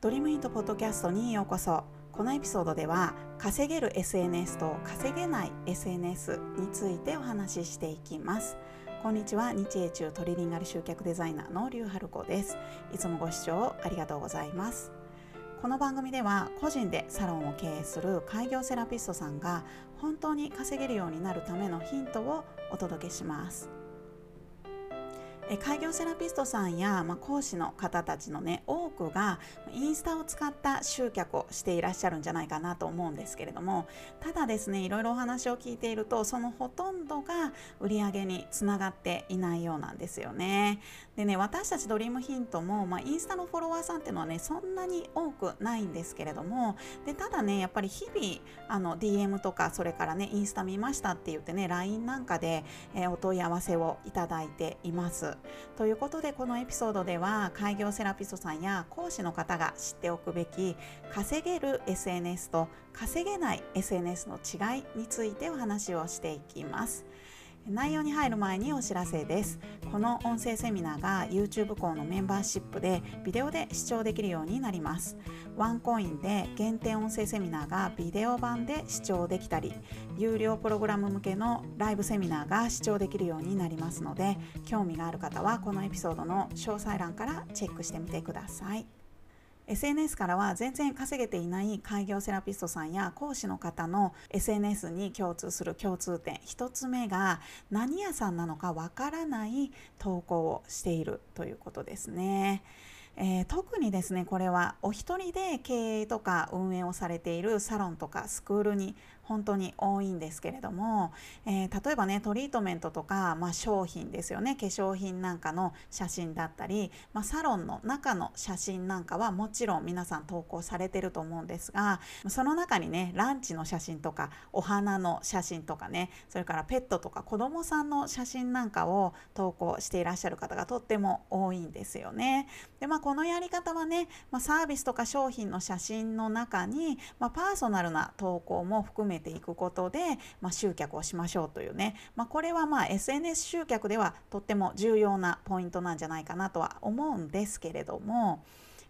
ドリームイントポッドキャストにようこそ。このエピソードでは稼げる SNS と稼げない SNS についてお話ししていきます。こんにちは日英中トリリンガル集客デザイナーの劉春子です。いつもご視聴ありがとうございます。この番組では個人でサロンを経営する開業セラピストさんが本当に稼げるようになるためのヒントをお届けします。開業セラピストさんや、まあ、講師の方たちのね多くがインスタを使った集客をしていらっしゃるんじゃないかなと思うんですけれどもただですねいろいろお話を聞いているとそのほとんどが売り上げにつながっていないようなんですよね。でね私たちドリームヒントも、まあ、インスタのフォロワーさんっていうのはねそんなに多くないんですけれどもでただねやっぱり日々あの DM とかそれからねインスタ見ましたって言ってね LINE なんかで、え、お問い合わせをいただいています。ということでこのエピソードでは開業セラピストさんや講師の方が知っておくべき稼げる SNS と稼げない SNS の違いについてお話をしていきます。内容に入る前にお知らせです。この音声セミナーが YouTube 校のメンバーシップでビデオで視聴できるようになります。ワンコインで限定音声セミナーがビデオ版で視聴できたり有料プログラム向けのライブセミナーが視聴できるようになりますので興味がある方はこのエピソードの詳細欄からチェックしてみてください。SNS からは全然稼げていない開業セラピストさんや講師の方の SNS に共通する共通点1つ目が何屋さんなのかわからない投稿をしているということですね。えー、特にですねこれはお一人で経営とか運営をされているサロンとかスクールに本当に多いんですけれども、えー、例えばねトリートメントとか、まあ、商品ですよね化粧品なんかの写真だったり、まあ、サロンの中の写真なんかはもちろん皆さん投稿されてると思うんですがその中にねランチの写真とかお花の写真とかねそれからペットとか子どもさんの写真なんかを投稿していらっしゃる方がとっても多いんですよね。でまあこのやり方はね、まあ、サービスとか商品の写真の中に、まあ、パーソナルな投稿も含めていくことで、まあ、集客をしましょうというね、まあ、これはまあ SNS 集客ではとっても重要なポイントなんじゃないかなとは思うんですけれども、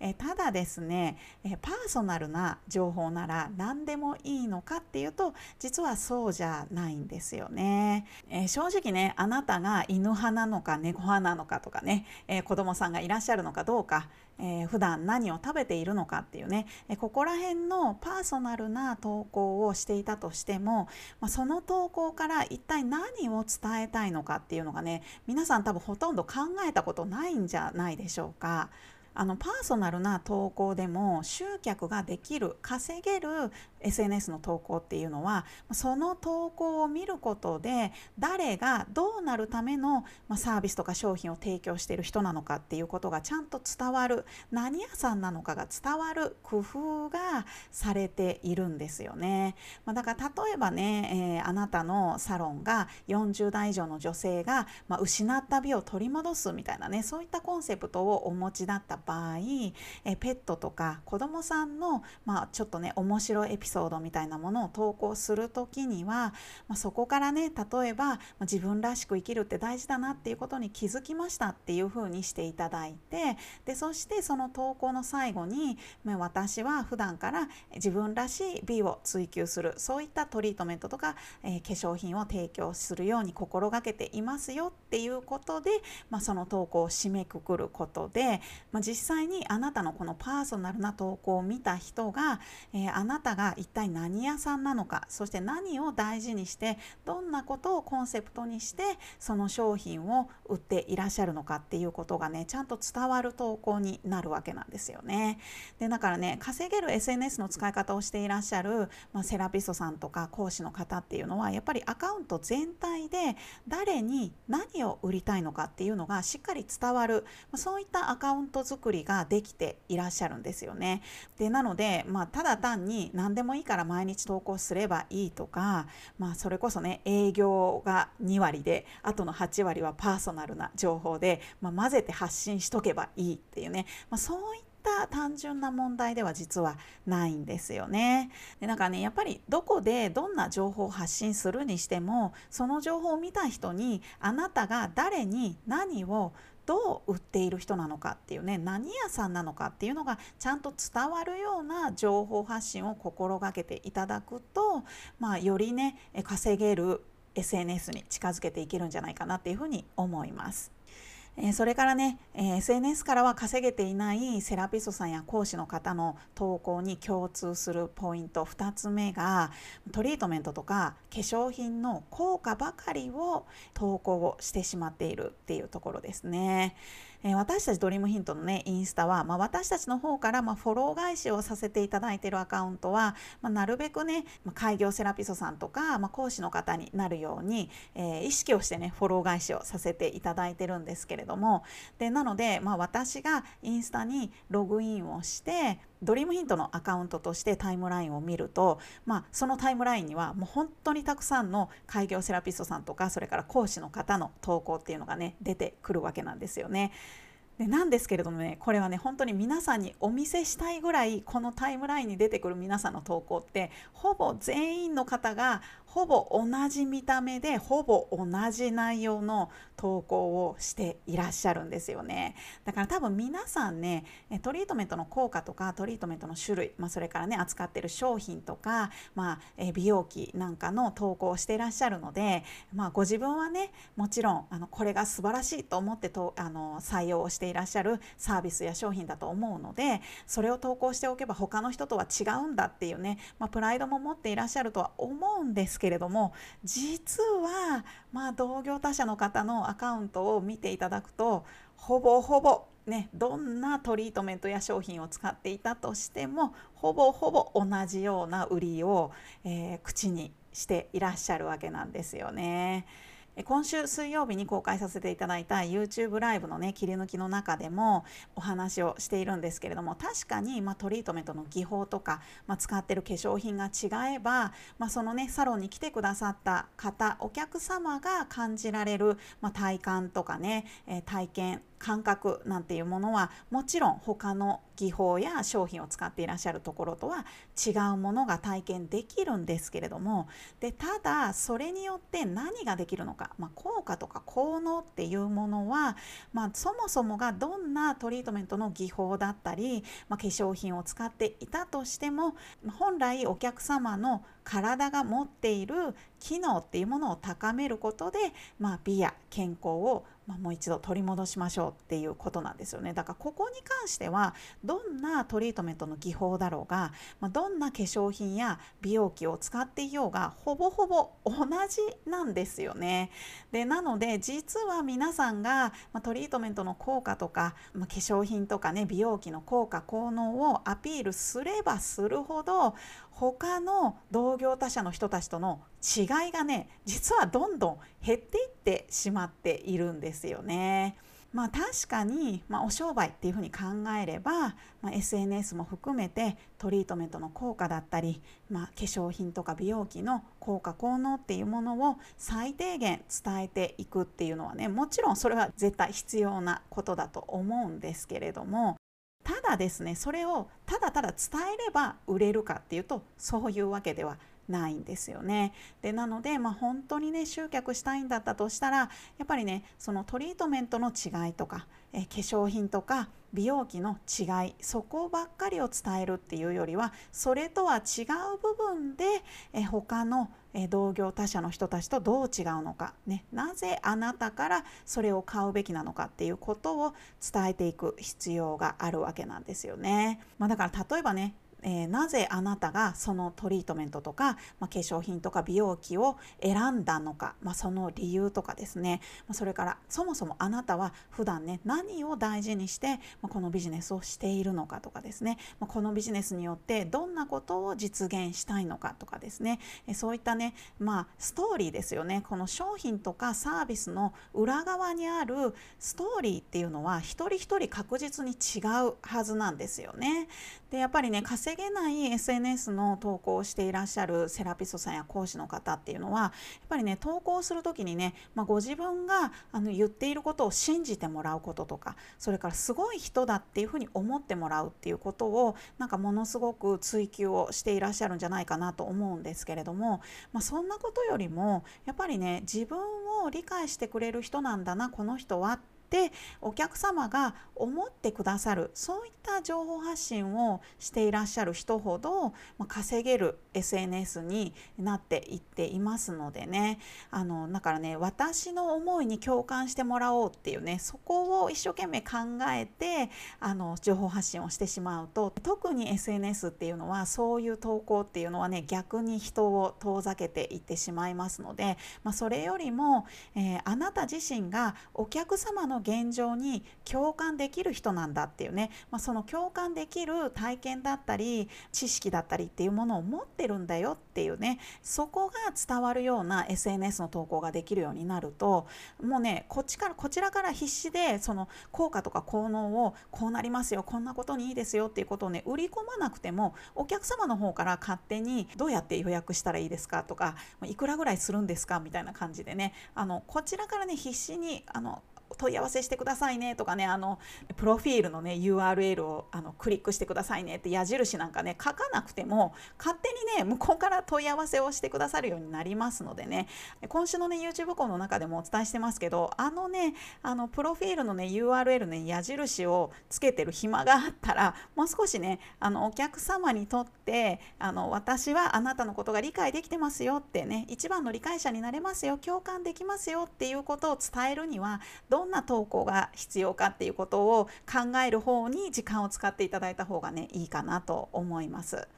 えただですね、えパーソナルな情報なら何でもいいのかっていうと実はそうじゃないんですよね、え正直ねあなたが犬派なのか猫派なのかとかね、え子供さんがいらっしゃるのかどうか、えー、普段何を食べているのかっていうね、えここら辺のパーソナルな投稿をしていたとしても、まあ、その投稿から一体何を伝えたいのかっていうのがね皆さん多分ほとんど考えたことないんじゃないでしょうか。あのパーソナルな投稿でも集客ができる稼げる SNS の投稿っていうのはその投稿を見ることで誰がどうなるためのサービスとか商品を提供している人なのかっていうことがちゃんと伝わる何屋さんなのかが伝わる工夫がされているんですよね。まあ、だから例えばね、えー、あなたのサロンが40代以上の女性が、まあ、失った美を取り戻すみたいなねそういったコンセプトをお持ちだった場合、えペットとか子どもさんの、まあ、ちょっとね面白いエピソードソードみたいなものを投稿する時には、まあ、そこからね例えば、自分らしく生きるって大事だなっていうことに気づきましたっていうふうにしていただいてでそしてその投稿の最後に、まあ、私は普段から自分らしい美を追求するそういったトリートメントとか、えー、化粧品を提供するように心がけていますよっていうことで、まあ、その投稿を締めくくることで、まあ、実際にあなたのこのパーソナルな投稿を見た人が、えー、あなたが一体何屋さんなのかそして何を大事にしてどんなことをコンセプトにしてその商品を売っていらっしゃるのかっていうことがねちゃんと伝わる投稿になるわけなんですよね。でだからね稼げる SNS の使い方をしていらっしゃる、まあ、セラピストさんとか講師の方っていうのはやっぱりアカウント全体で誰に何を売りたいのかっていうのがしっかり伝わる、まあ、そういったアカウント作りができていらっしゃるんですよね。でなので、まあ、ただ単に何でももいいから毎日投稿すればいいとか、まあ、それこそね営業が2割であとの8割はパーソナルな情報で、まあ、混ぜて発信しとけばいいっていうね、まあ、そういった単純な問題では実はないんですよね。でなんかねやっぱりどこでどんな情報を発信するにしてもその情報を見た人にあなたが誰に何をどう売っている人なのかっていうね何屋さんなのかっていうのがちゃんと伝わるような情報発信を心がけていただくと、まあ、よりね稼げる SNS に近づけていけるんじゃないかなっていうふうに思います。えそれからね、え SNS からは稼げていないセラピストさんや講師の方の投稿に共通するポイント2つ目がトリートメントとか化粧品の効果ばかりを投稿をしてしまっているっていうところですね。え私たちドリームヒントのねインスタは、まあ、私たちの方から、まあ、フォロー返しをさせていただいているアカウントは、まあ、なるべくね、ま開業セラピストさんとか、まあ講師の方になるように、えー、意識をしてねフォロー返しをさせていただいてるんですけれどどもでなので、まあ、私がインスタにログインをしてドリームヒントのアカウントとしてタイムラインを見ると、まあ、そのタイムラインにはもう本当にたくさんの開業セラピストさんとかそれから講師の方の投稿っていうのがね出てくるわけなんですよね。でなんですけれどもねこれはね本当に皆さんにお見せしたいぐらいこのタイムラインに出てくる皆さんの投稿ってほぼ全員の方がほぼ同じ見た目でほぼ同じ内容の投稿をしていらっしゃるんですよね。だから多分皆さんねトリートメントの効果とかトリートメントの種類、まあ、それからね扱ってる商品とか、まあ、美容器なんかの投稿をしていらっしゃるので、まあ、ご自分はねもちろんあのこれが素晴らしいと思ってとあの採用をしてていらっしゃるサービスや商品だと思うのでそれを投稿しておけば他の人とは違うんだっていうね、まあ、プライドも持っていらっしゃるとは思うんですけけれども実はまあ同業他社の方のアカウントを見ていただくとほぼほぼね、どんなトリートメントや商品を使っていたとしてもほぼほぼ同じような売りを、えー、口にしていらっしゃるわけなんですよね。今週水曜日に公開させていただいた YouTube ライブのね切り抜きの中でもお話をしているんですけれども確かに、まあ、トリートメントの技法とか、まあ、使ってる化粧品が違えば、まあ、そのねサロンに来てくださった方お客様が感じられる、ま体感とかね、え体験感覚なんていうものはもちろん他の技法や商品を使っていらっしゃるところとは違うものが体験できるんですけれどもでただそれによって何ができるのか、まあ、効果とか効能っていうものは、まあ、そもそもがどんなトリートメントの技法だったり、まあ、化粧品を使っていたとしても本来お客様の体が持っている機能っていうものを高めることで、まあ、美や健康をまあ、もう一度取り戻しましょうっていうことなんですよね。だからここに関してはどんなトリートメントの技法だろうが、まあ、どんな化粧品や美容器を使っていようがほぼほぼ同じなんですよね。でなので実は皆さんが、まあ、トリートメントの効果とか、まあ、化粧品とかね美容器の効果効能をアピールすればするほど他の同業他社の人たちとの違いがね実はどんどん減っていってしまっているんですよね。まあ確かに、まあ、お商売っていうふうに考えれば、まあ、SNS も含めてトリートメントの効果だったり、まあ、化粧品とか美容器の効果効能っていうものを最低限伝えていくっていうのはねもちろんそれは絶対必要なことだと思うんですけれどもただですねそれをただただ伝えれば売れるかっていうとそういうわけではないんですよね。でなので、まあ、本当にね集客したいんだったとしたらやっぱりねそのトリートメントの違いとかえ化粧品とか美容器の違いそこばっかりを伝えるっていうよりはそれとは違う部分でえ他の同業他社の人たちとどう違うのか、ね、なぜあなたからそれを買うべきなのかっていうことを伝えていく必要があるわけなんですよね。まあ、だから例えばねえー、なぜあなたがそのトリートメントとか、まあ、化粧品とか美容器を選んだのか、まあ、その理由とかですね、まあ、それからそもそもあなたは普段ね何を大事にして、まこのビジネスをしているのかとかですね、まこのビジネスによってどんなことを実現したいのかとかですね、えそういったねまあストーリーですよね。この商品とかサービスの裏側にあるストーリーっていうのは一人一人確実に違うはずなんですよね。でやっぱりね稼げない SNS の投稿をしていらっしゃるセラピストさんや講師の方っていうのはやっぱりね投稿する時にね、まあ、ご自分があの言っていることを信じてもらうこととかそれからすごい人だっていうふうに思ってもらうっていうことをなんかものすごく追求をしていらっしゃるんじゃないかなと思うんですけれども、まあ、そんなことよりもやっぱりね自分を理解してくれる人なんだなこの人はってってお客様が思ってくださるそういった情報発信をしていらっしゃる人ほど、ま稼げる SNS になっていっていますのでね。あのだからね私の思いに共感してもらおうっていうねそこを一生懸命考えてあの情報発信をしてしまうと特に SNS っていうのはそういう投稿っていうのはね逆に人を遠ざけていってしまいますので、まあ、それよりも、えー、あなた自身がお客様の現状に共感できる人なんだっていうね、まあ、その共感できる体験だったり知識だったりっていうものを持ってるんだよっていうね。そこが伝わるような SNS の投稿ができるようになるともうねこっちからこちらから必死でその効果とか効能をこうなりますよこんなことにいいですよっていうことをね売り込まなくてもお客様の方から勝手にどうやって予約したらいいですかとかいくらぐらいするんですかみたいな感じでねあのこちらからね必死にあの問い合わせしてくださいねとかねあのプロフィールのね URL をあのクリックしてくださいねって矢印なんかね書かなくても勝手にね向こうから問い合わせをしてくださるようになりますのでね。今週のね YouTube 講の中でもお伝えしてますけどあのねあのプロフィールのね URL ね矢印をつけてる暇があったらもう少しねあのお客様にとってあの私はあなたのことが理解できてますよってね一番の理解者になれますよ共感できますよっていうことを伝えるにはどんどんな投稿が必要かっていうことを考える方に時間を使っていただいた方がねいいかなと思います。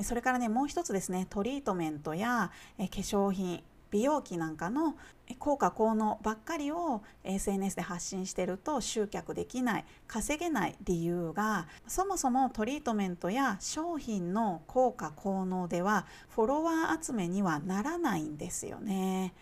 それからねもう一つですねトリートメントや化粧品美容器なんかの効果効能ばっかりを SNS で発信してると集客できない稼げない理由がそもそもトリートメントや商品の効果効能ではフォロワー集めにはならないんですよね。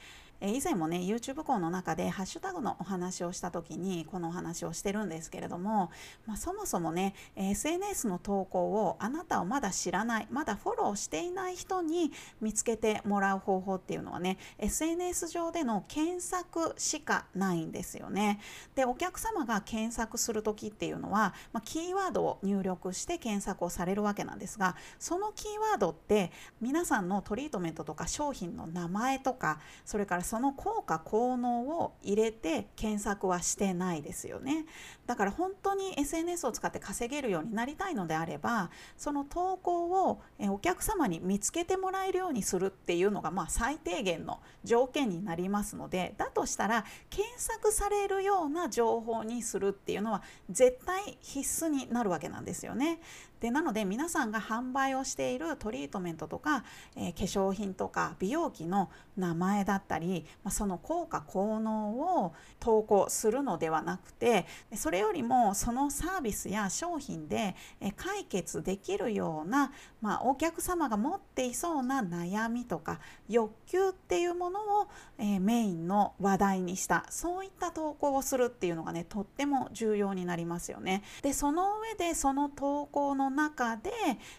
え以前もね YouTube 講の中でハッシュタグのお話をした時にこのお話をしてるんですけれども、まあ、そもそもね SNS の投稿をあなたをまだ知らないまだフォローしていない人に見つけてもらう方法っていうのはね SNS 上での検索しかないんですよね。でお客様が検索する時っていうのは、まあ、キーワードを入力して検索をされるわけなんですがそのキーワードって皆さんのトリートメントとか商品の名前とかそれからその効果効能を入れて検索はしてないですよねだから本当に SNS を使って稼げるようになりたいのであればその投稿をお客様に見つけてもらえるようにするっていうのがまあ最低限の条件になりますのでだとしたら検索されるような情報にするっていうのは絶対必須になるわけなんですよね。でなので皆さんが販売をしているトリートメントとか、えー、化粧品とか美容器の名前だったり、まあ、その効果効能を投稿するのではなくてそれよりもそのサービスや商品で解決できるような、まあ、お客様が持っていそうな悩みとか欲求っていうものを、えー、メインの話題にしたそういった投稿をするっていうのがねとっても重要になりますよね。でその上でその投稿の中で、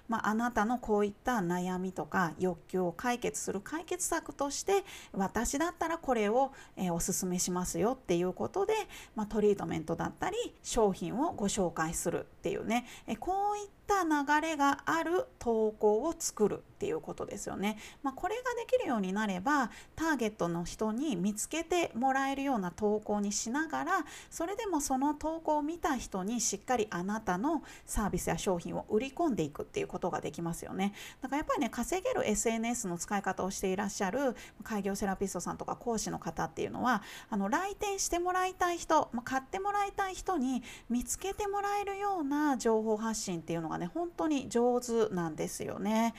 まあ、あなたのこういった悩みとか欲求を解決する解決策として私だったらこれを、えー、おすすめしますよっていうことで、まあ、トリートメントだったり商品をご紹介するっていうね、え、こういっった流れがある投稿を作るっていうことですよね。まあ、これができるようになればターゲットの人に見つけてもらえるような投稿にしながらそれでもその投稿を見た人にしっかりあなたのサービスや商品を売り込んでいくっていうことができますよね。だからやっぱりね稼げる SNS の使い方をしていらっしゃる開業セラピストさんとか講師の方っていうのはあの来店してもらいたい人、まあ、買ってもらいたい人に見つけてもらえるような情報発信っていうのがね本当に上手なんですよね。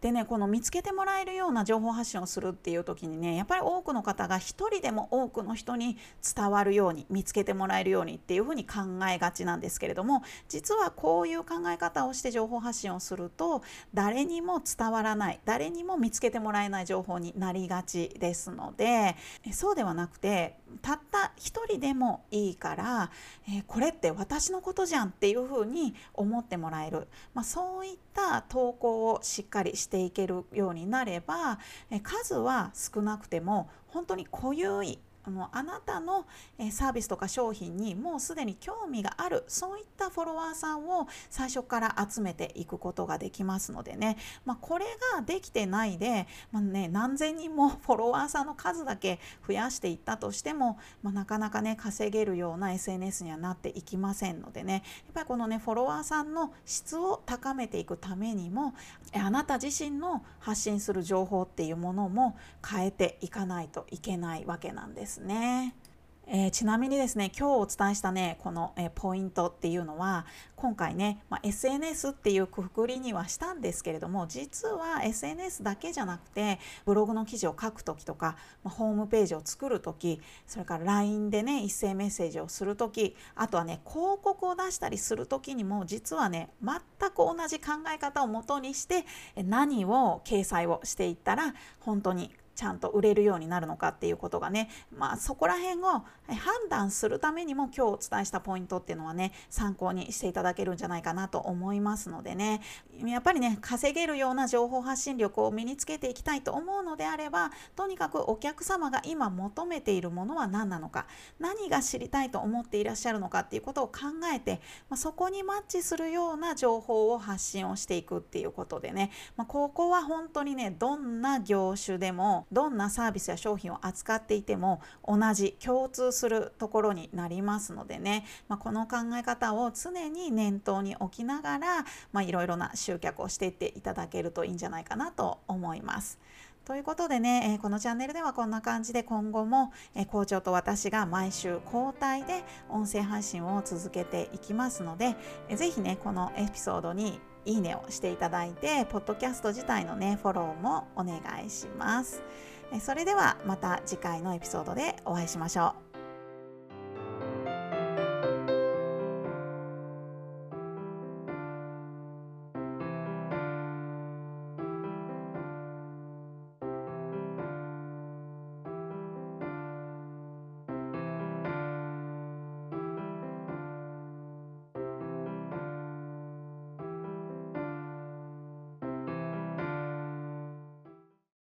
でねこの見つけてもらえるような情報発信をするっていう時にねやっぱり多くの方が一人でも多くの人に伝わるように見つけてもらえるようにっていうふうに考えがちなんですけれども実はこういう考え方をして情報発信をすると誰にも伝わらない誰にも見つけてもらえない情報になりがちですのでそうではなくてたった一人でもいいから、えー、これって私のことじゃんっていうふうに思ってもらえる、まあ、そういった投稿をしっかりしてていけるようになれば、数は少なくても本当に濃ゆいあのあなたのサービスとか商品にもうすでに興味があるそういったフォロワーさんを最初から集めていくことができますのでね、まあ、これができてないで、まあね、何千人もフォロワーさんの数だけ増やしていったとしても、まあ、なかなかね稼げるような SNS にはなっていきませんのでね。やっぱりこのねフォロワーさんの質を高めていくためにもあなた自身の発信する情報っていうものも変えていかないといけないわけなんです。ね。えー、ちなみにですね今日お伝えしたねこの、えー、ポイントっていうのは今回ね、まあ、SNS っていうくくりにはしたんですけれども実は SNS だけじゃなくてブログの記事を書く時とか、まあ、ホームページを作る時それから LINE でね一斉メッセージをする時あとはね広告を出したりする時にも実はね全く同じ考え方をもとにして何を掲載をしていったら本当にちゃんと売れるようになるのかっていうことがね、まあ、そこら辺を判断するためにも今日お伝えしたポイントっていうのはね参考にしていただけるんじゃないかなと思いますのでね。やっぱりね稼げるような情報発信力を身につけていきたいと思うのであればとにかくお客様が今求めているものは何なのか何が知りたいと思っていらっしゃるのかっていうことを考えて、まあ、そこにマッチするような情報を発信をしていくっていうことでね、まあ、ここは本当にねどんな業種でもどんなサービスや商品を扱っていても同じ共通するところになりますのでね、まあ、この考え方を常に念頭に置きながらいろいろな集客をしていっていただけるといいんじゃないかなと思います。ということでね、えこのチャンネルではこんな感じで今後も、え校長と私が毎週交代で音声配信を続けていきますので、えぜひねこのエピソードにいいねをしていただいてポッドキャスト自体のねフォローもお願いします。それではまた次回のエピソードでお会いしましょう。